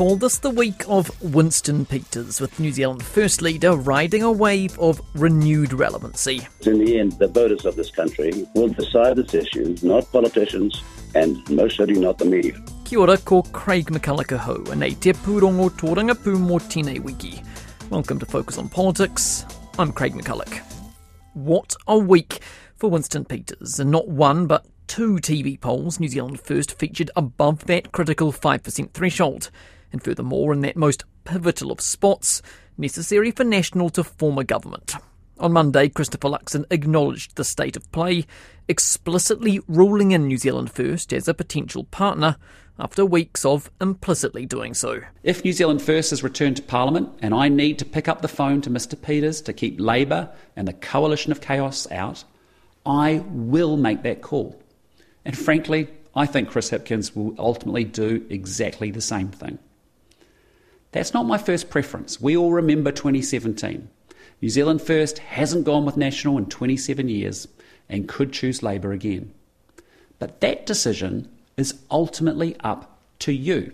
call this the week of Winston Peters, with New Zealand First Leader riding a wave of renewed relevancy. In the end, the voters of this country will decide this issue, not politicians, and most certainly not the media. Kia ora, ko Craig McCulloch and nei te pūrongo tōranga pū mō tēnei wiki. Welcome to Focus on Politics. I'm Craig McCulloch. What a week for Winston Peters, and not one but two TV polls, New Zealand First featured above that critical 5% threshold. And furthermore, in that most pivotal of spots, necessary for National to form a government. On Monday, Christopher Luxon acknowledged the state of play, explicitly ruling in New Zealand First as a potential partner after weeks of implicitly doing so. If New Zealand First is returned to Parliament and I need to pick up the phone to Mr Peters to keep Labour and the coalition of chaos out, I will make that call. And frankly, I think Chris Hipkins will ultimately do exactly the same thing. That's not my first preference. We all remember 2017. New Zealand First hasn't gone with National in 27 years and could choose Labour again. But that decision is ultimately up to you.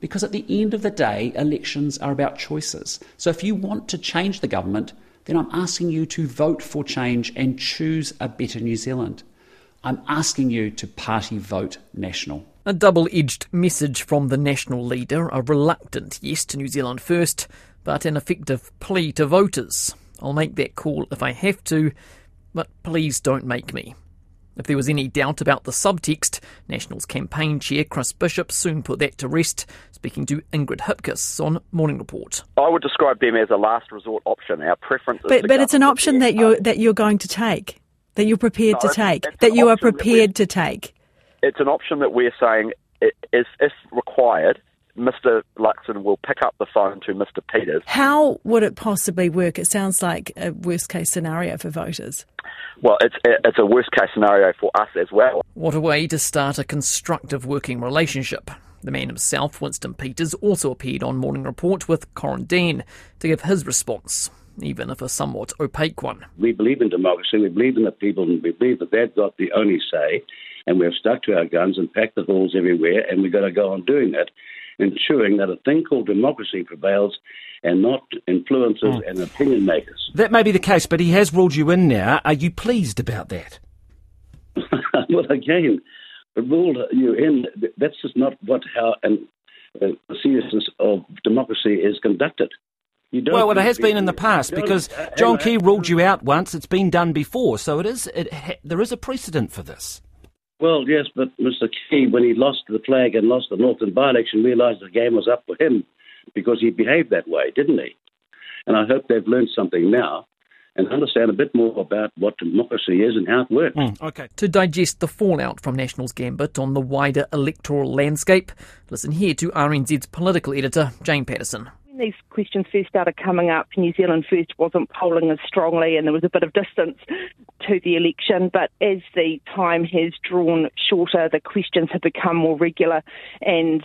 Because at the end of the day, elections are about choices. So if you want to change the government, then I'm asking you to vote for change and choose a better New Zealand. I'm asking you to party vote National. A double edged message from the National leader, a reluctant yes to New Zealand first, but an effective plea to voters. I'll make that call if I have to, but please don't make me. If there was any doubt about the subtext, National's campaign chair Chris Bishop soon put that to rest, speaking to Ingrid Hipkiss on Morning Report. I would describe them as a last resort option. Our preference But, but it's an option that you're, that you're going to take that you're prepared no, to take, that you are prepared to take? It's an option that we're saying, is, if required, Mr. Luxon will pick up the phone to Mr. Peters. How would it possibly work? It sounds like a worst case scenario for voters. Well, it's it's a worst case scenario for us as well. What a way to start a constructive working relationship. The man himself, Winston Peters, also appeared on Morning Report with Corin Dann to give his response even if a somewhat opaque one. We believe in democracy, we believe in the people, and we believe that they've got the only say, and we've stuck to our guns and packed the halls everywhere, and we've got to go on doing that, ensuring that a thing called democracy prevails and not influencers mm. and opinion makers. That may be the case, but he has ruled you in now. Are you pleased about that? well, again, ruled you in. That's just not what how and uh, the seriousness of democracy is conducted well, it has been in the past because John Key ruled you out once. It's been done before, so it is. It, there is a precedent for this. Well, yes, but Mr. Key, when he lost the flag and lost the Northland by-election, realised the game was up for him because he behaved that way, didn't he? And I hope they've learned something now and understand a bit more about what democracy is and how it works. Mm, okay. To digest the fallout from National's gambit on the wider electoral landscape, listen here to RNZ's political editor, Jane Patterson these questions first started coming up, New Zealand First wasn't polling as strongly and there was a bit of distance to the election. But as the time has drawn shorter, the questions have become more regular and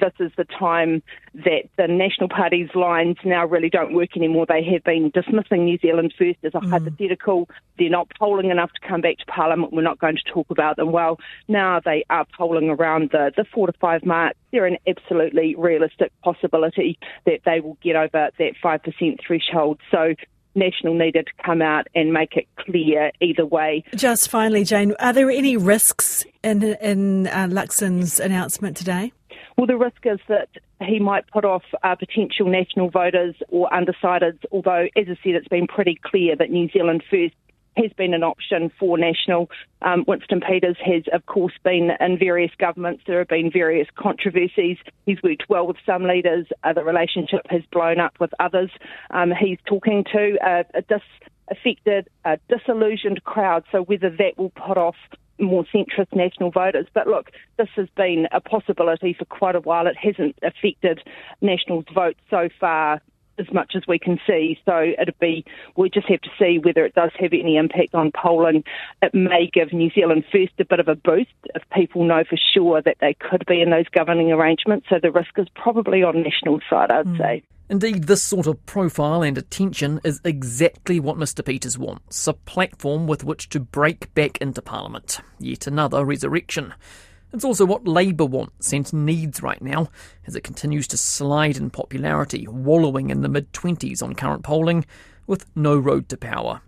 this is the time that the National Party's lines now really don't work anymore. They have been dismissing New Zealand First as a mm. hypothetical. They're not polling enough to come back to Parliament. We're not going to talk about them. Well, now they are polling around the, the four to five mark. They're an absolutely realistic possibility that they will get over that 5% threshold. So National needed to come out and make it clear either way. Just finally, Jane, are there any risks in in uh, Luxon's announcement today? Well, the risk is that he might put off uh, potential national voters or undecideds, although, as I said, it's been pretty clear that New Zealand First has been an option for national. Um, Winston Peters has, of course, been in various governments. There have been various controversies. He's worked well with some leaders. Uh, the relationship has blown up with others. Um, he's talking to a disaffected, a disillusioned crowd. So whether that will put off more centrist national voters. But look, this has been a possibility for quite a while. It hasn't affected National's vote so far as much as we can see. So it'd be we just have to see whether it does have any impact on polling. It may give New Zealand First a bit of a boost if people know for sure that they could be in those governing arrangements. So the risk is probably on National side, I'd mm. say. Indeed, this sort of profile and attention is exactly what Mr Peters wants a platform with which to break back into Parliament. Yet another resurrection. It's also what Labour wants and needs right now, as it continues to slide in popularity, wallowing in the mid 20s on current polling, with no road to power.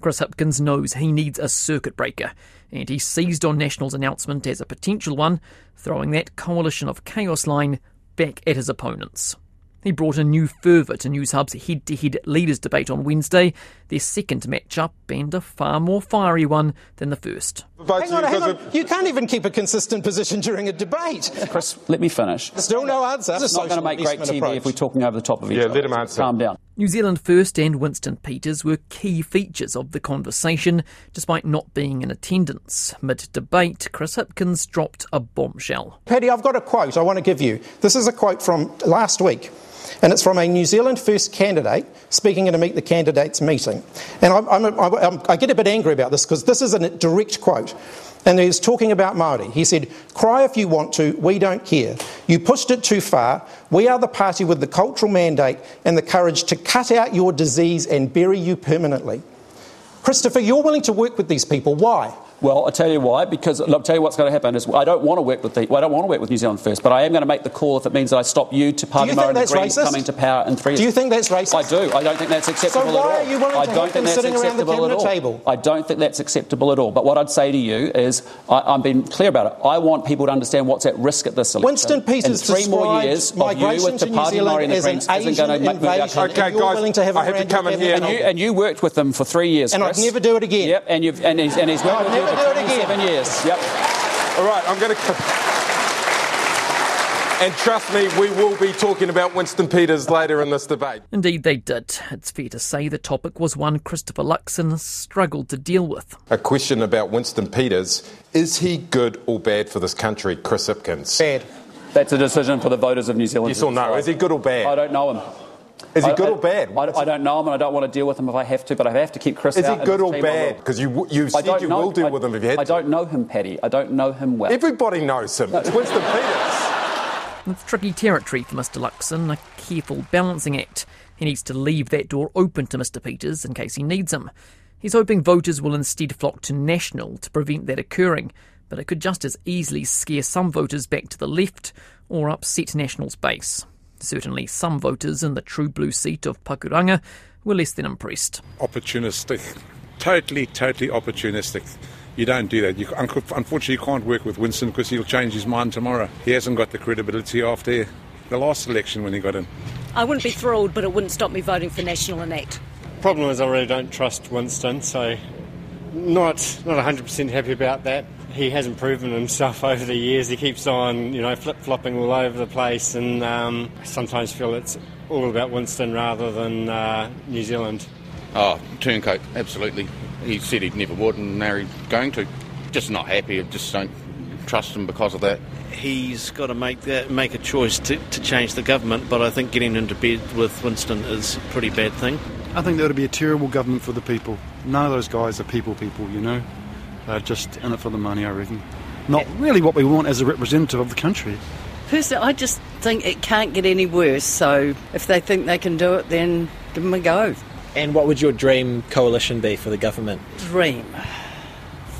Chris Hipkins knows he needs a circuit breaker, and he seized on National's announcement as a potential one, throwing that coalition of chaos line back at his opponents. He brought a new fervour to Newshub's head to head leaders debate on Wednesday, their second matchup, and a far more fiery one than the first. Hang on, hang on. You can't even keep a consistent position during a debate. Chris, let me finish. Still no answer. It's not going to make great TV approach. if we're talking over the top of each Yeah, other. let him answer. Calm down. New Zealand First and Winston Peters were key features of the conversation, despite not being in attendance. Mid debate, Chris Hipkins dropped a bombshell. Paddy, I've got a quote I want to give you. This is a quote from last week, and it's from a New Zealand First candidate speaking at a Meet the Candidates meeting. And I'm, I'm, I'm, I get a bit angry about this because this is a direct quote. And he's talking about Māori. He said, Cry if you want to, we don't care. You pushed it too far. We are the party with the cultural mandate and the courage to cut out your disease and bury you permanently. Christopher, you're willing to work with these people. Why? Well, I'll tell you why. Because look, I'll tell you what's going to happen is I don't want to work with the, well, I don't want to work with New Zealand First, but I am going to make the call if it means that I stop you to Party you and the Greens coming to power in three. Do you think that's racist? I do. I don't think that's acceptable why at all. are you willing I to don't think that's sitting around the acceptable at all. table? I don't think that's acceptable at all. But what I'd say to you is I, I'm being clear about it. I want people to understand what's at risk at this election. Winston Peters in three more years of you migration with to the New Party Zealand Māori and the as an Greens isn't Asian going to invasion. Okay, guys, willing to have I have to come in here. And you, and you worked with them for three years, And I'd never do it again. Yep, and you've and he's, and he's worked with you never for do it again. 27 years. Yep. All right, I'm going to. And trust me, we will be talking about Winston Peters later in this debate. Indeed, they did. It's fair to say the topic was one Christopher Luxon struggled to deal with. A question about Winston Peters. Is he good or bad for this country, Chris Hipkins? Bad. That's a decision for the voters of New Zealand. Yes or no? Is he good or bad? I don't know him. Is he I- good I- or bad? I, I don't know him, and I don't want to deal with him if I have to. But I have to keep Chris out. Is he out. and good or team. Bad? Because you you I said don't you know. will deal I, with him if you had I to. don't know him, Paddy. I don't know him well. Everybody knows him. It's Winston Peters. It's tricky territory for Mr. Luxon, a careful balancing act. He needs to leave that door open to Mr. Peters in case he needs him. He's hoping voters will instead flock to National to prevent that occurring, but it could just as easily scare some voters back to the left or upset National's base. Certainly, some voters in the true blue seat of Pakuranga were less than impressed. opportunistic, totally, totally opportunistic. You don't do that. You, unfortunately, you can't work with Winston because he'll change his mind tomorrow. He hasn't got the credibility after the last election when he got in. I wouldn't be thrilled, but it wouldn't stop me voting for National and Act. Problem is, I really don't trust Winston, so not not 100% happy about that. He hasn't proven himself over the years. He keeps on, you know, flip flopping all over the place, and um, I sometimes feel it's all about Winston rather than uh, New Zealand. Oh, turncoat, absolutely. He said he'd never would, and now he's going to. Just not happy. I just don't trust him because of that. He's got to make that make a choice to, to change the government, but I think getting into bed with Winston is a pretty bad thing. I think that would be a terrible government for the people. None of those guys are people people, you know. They're just in it for the money, I reckon. Not really what we want as a representative of the country. Personally, I just think it can't get any worse, so if they think they can do it, then give them a go. And what would your dream coalition be for the government? Dream.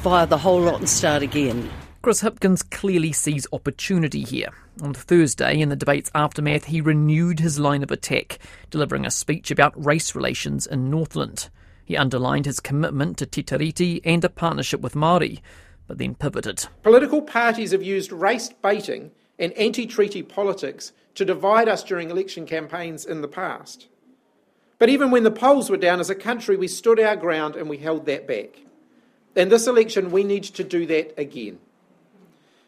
Fire the whole lot and start again. Chris Hipkins clearly sees opportunity here. On Thursday, in the debate's aftermath, he renewed his line of attack, delivering a speech about race relations in Northland. He underlined his commitment to Te Tiriti and a partnership with Māori, but then pivoted. Political parties have used race baiting and anti treaty politics to divide us during election campaigns in the past. But even when the polls were down as a country, we stood our ground and we held that back. In this election, we need to do that again.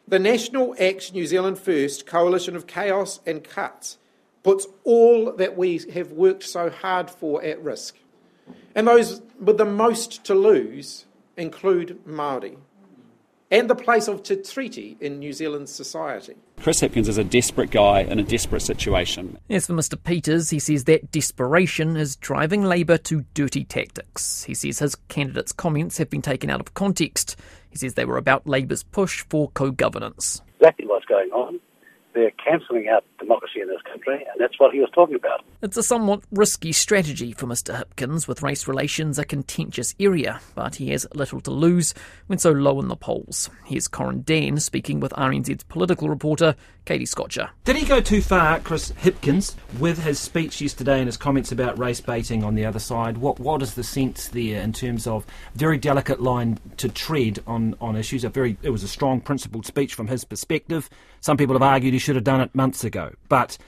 The National Act New Zealand First coalition of chaos and cuts puts all that we have worked so hard for at risk. And those with the most to lose include Māori and the place of Te Tiriti in New Zealand society. Chris Hipkins is a desperate guy in a desperate situation. As for Mr. Peters, he says that desperation is driving Labour to dirty tactics. He says his candidate's comments have been taken out of context. He says they were about Labour's push for co governance. Exactly what's going on. They're cancelling out democracy in this country, and that's what he was talking about. It's a somewhat risky strategy for Mr Hipkins, with race relations a contentious area, but he has little to lose when so low in the polls. Here's Corin Dann speaking with RNZ's political reporter, Katie Scotcher. Did he go too far, Chris Hipkins, with his speech yesterday and his comments about race baiting on the other side? What What is the sense there in terms of very delicate line to tread on, on issues? A very It was a strong, principled speech from his perspective. Some people have argued he should have done it months ago. But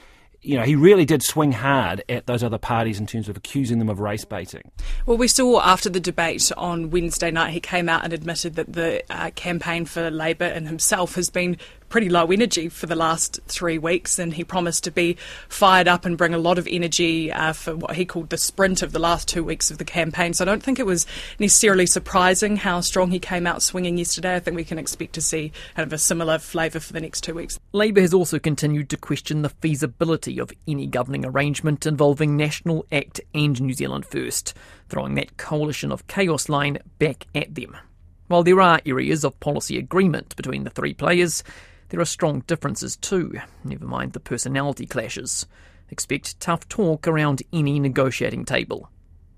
you know, he really did swing hard at those other parties in terms of accusing them of race baiting. Well, we saw after the debate on Wednesday night, he came out and admitted that the uh, campaign for Labour and himself has been pretty low energy for the last three weeks, and he promised to be fired up and bring a lot of energy uh, for what he called the sprint of the last two weeks of the campaign. So I don't think it was necessarily surprising how strong he came out swinging yesterday. I think we can expect to see kind of a similar flavour for the next two weeks. Labour has also continued to question the feasibility of any governing arrangement involving National Act and New Zealand First, throwing that coalition of chaos line back at them. While there are areas of policy agreement between the three players, there are strong differences too, never mind the personality clashes. Expect tough talk around any negotiating table.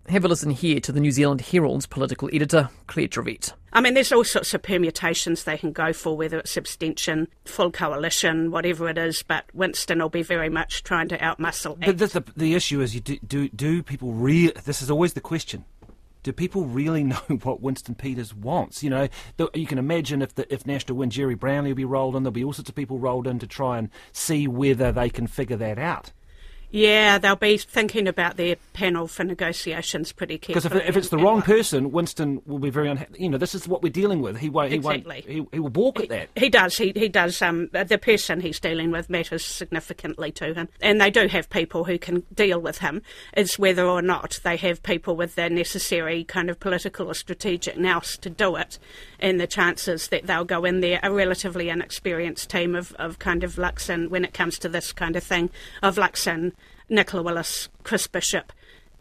Have a listen here to the New Zealand Herald's political editor, Claire Trevett. I mean, there's all sorts of permutations they can go for, whether it's abstention, full coalition, whatever it is, but Winston will be very much trying to outmuscle. But the, the, the issue is, you do, do, do people really. This is always the question do people really know what Winston Peters wants? You know, you can imagine if the, if National win, Gerry Brownlee will be rolled in. There'll be all sorts of people rolled in to try and see whether they can figure that out. Yeah, they'll be thinking about their panel for negotiations pretty carefully. Because if, if, it's the wrong person, Winston will be very unhappy. You know, this is what we're dealing with. He won't. Exactly. He won't. He, he will balk at that. He does. He he does. Um, the person he's dealing with matters significantly to him, and they do have people who can deal with him. It's whether or not they have people with the necessary kind of political or strategic nous to do it, and the chances that they'll go in there a relatively inexperienced team of of kind of Luxon when it comes to this kind of thing of Luxon Nicola Willis, Chris Bishop,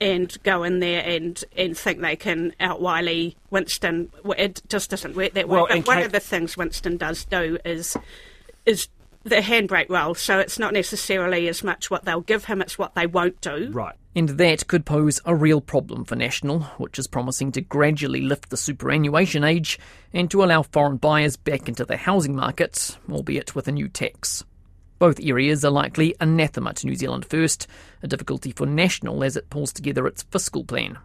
and go in there and, and think they can outwily Winston. It just doesn't work that way. But one Kate... of the things Winston does do is is the handbrake role. So it's not necessarily as much what they'll give him; it's what they won't do. Right. And that could pose a real problem for National, which is promising to gradually lift the superannuation age and to allow foreign buyers back into the housing market, albeit with a new tax. Both areas are likely anathema to New Zealand First, a difficulty for National as it pulls together its fiscal plan.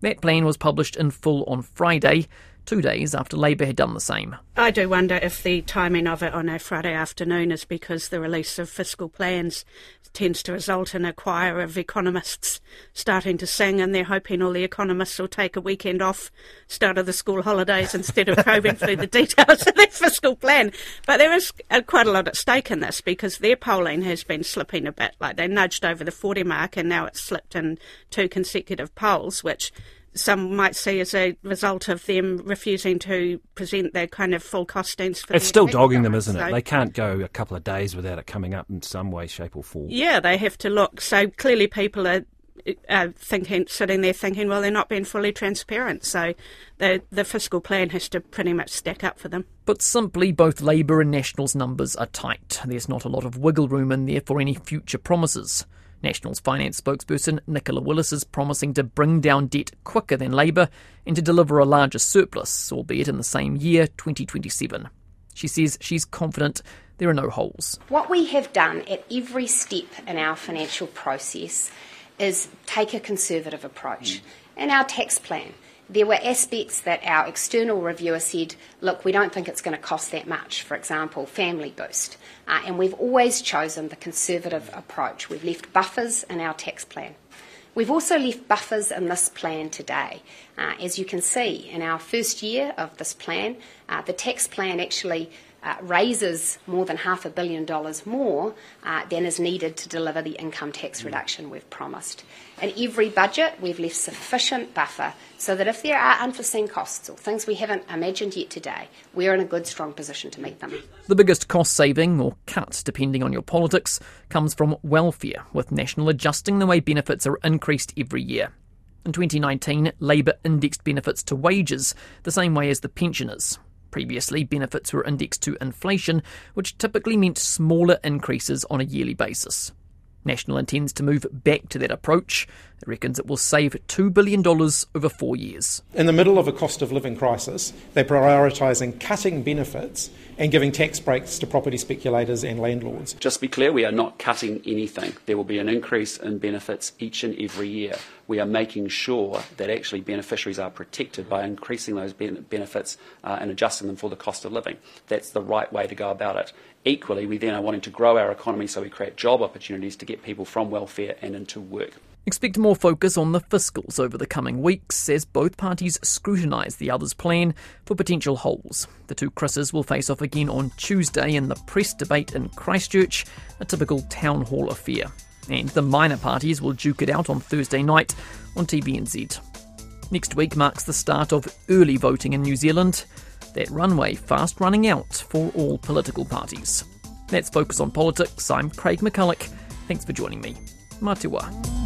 That plan was published in full on Friday, two days after Labour had done the same. I do wonder if the timing of it on a Friday afternoon is because the release of fiscal plans tends to result in a choir of economists starting to sing, and they're hoping all the economists will take a weekend off, start of the school holidays, instead of probing through the details of their fiscal plan. But there is uh, quite a lot at stake in this because their polling has been slipping a bit. Like they nudged over the 40 mark, and now it's slipped in two consecutive polls, which some might see as a result of them refusing to present their kind of full costings. For it's still dogging them, isn't so, it? They can't go a couple of days without it coming up in some way, shape, or form. Yeah, they have to look. So clearly, people are. Uh, thinking, sitting there thinking, well, they're not being fully transparent, so the the fiscal plan has to pretty much stack up for them. But simply, both Labour and National's numbers are tight. There's not a lot of wiggle room in there for any future promises. National's finance spokesperson Nicola Willis is promising to bring down debt quicker than Labour and to deliver a larger surplus, albeit in the same year, 2027. She says she's confident there are no holes. What we have done at every step in our financial process is take a conservative approach. Mm. In our tax plan, there were aspects that our external reviewer said, look, we don't think it's going to cost that much, for example, family boost. Uh, and we've always chosen the conservative approach. We've left buffers in our tax plan. We've also left buffers in this plan today. Uh, as you can see, in our first year of this plan, uh, the tax plan actually uh, raises more than half a billion dollars more uh, than is needed to deliver the income tax reduction we've promised. In every budget, we've left sufficient buffer so that if there are unforeseen costs or things we haven't imagined yet today, we're in a good, strong position to meet them. The biggest cost saving, or cut depending on your politics, comes from welfare, with National adjusting the way benefits are increased every year. In 2019, Labour indexed benefits to wages the same way as the pensioners. Previously, benefits were indexed to inflation, which typically meant smaller increases on a yearly basis. National intends to move back to that approach. It reckons it will save $2 billion over four years. In the middle of a cost of living crisis, they're prioritising cutting benefits and giving tax breaks to property speculators and landlords. Just be clear, we are not cutting anything. There will be an increase in benefits each and every year. We are making sure that actually beneficiaries are protected by increasing those benefits uh, and adjusting them for the cost of living. That's the right way to go about it. Equally, we then are wanting to grow our economy so we create job opportunities to get people from welfare and into work. Expect more focus on the fiscals over the coming weeks as both parties scrutinise the other's plan for potential holes. The two Chris's will face off again on Tuesday in the press debate in Christchurch, a typical town hall affair. And the minor parties will duke it out on Thursday night on TVNZ. Next week marks the start of early voting in New Zealand. That runway fast running out for all political parties. Let's focus on politics. I'm Craig McCulloch. Thanks for joining me. Matiwa.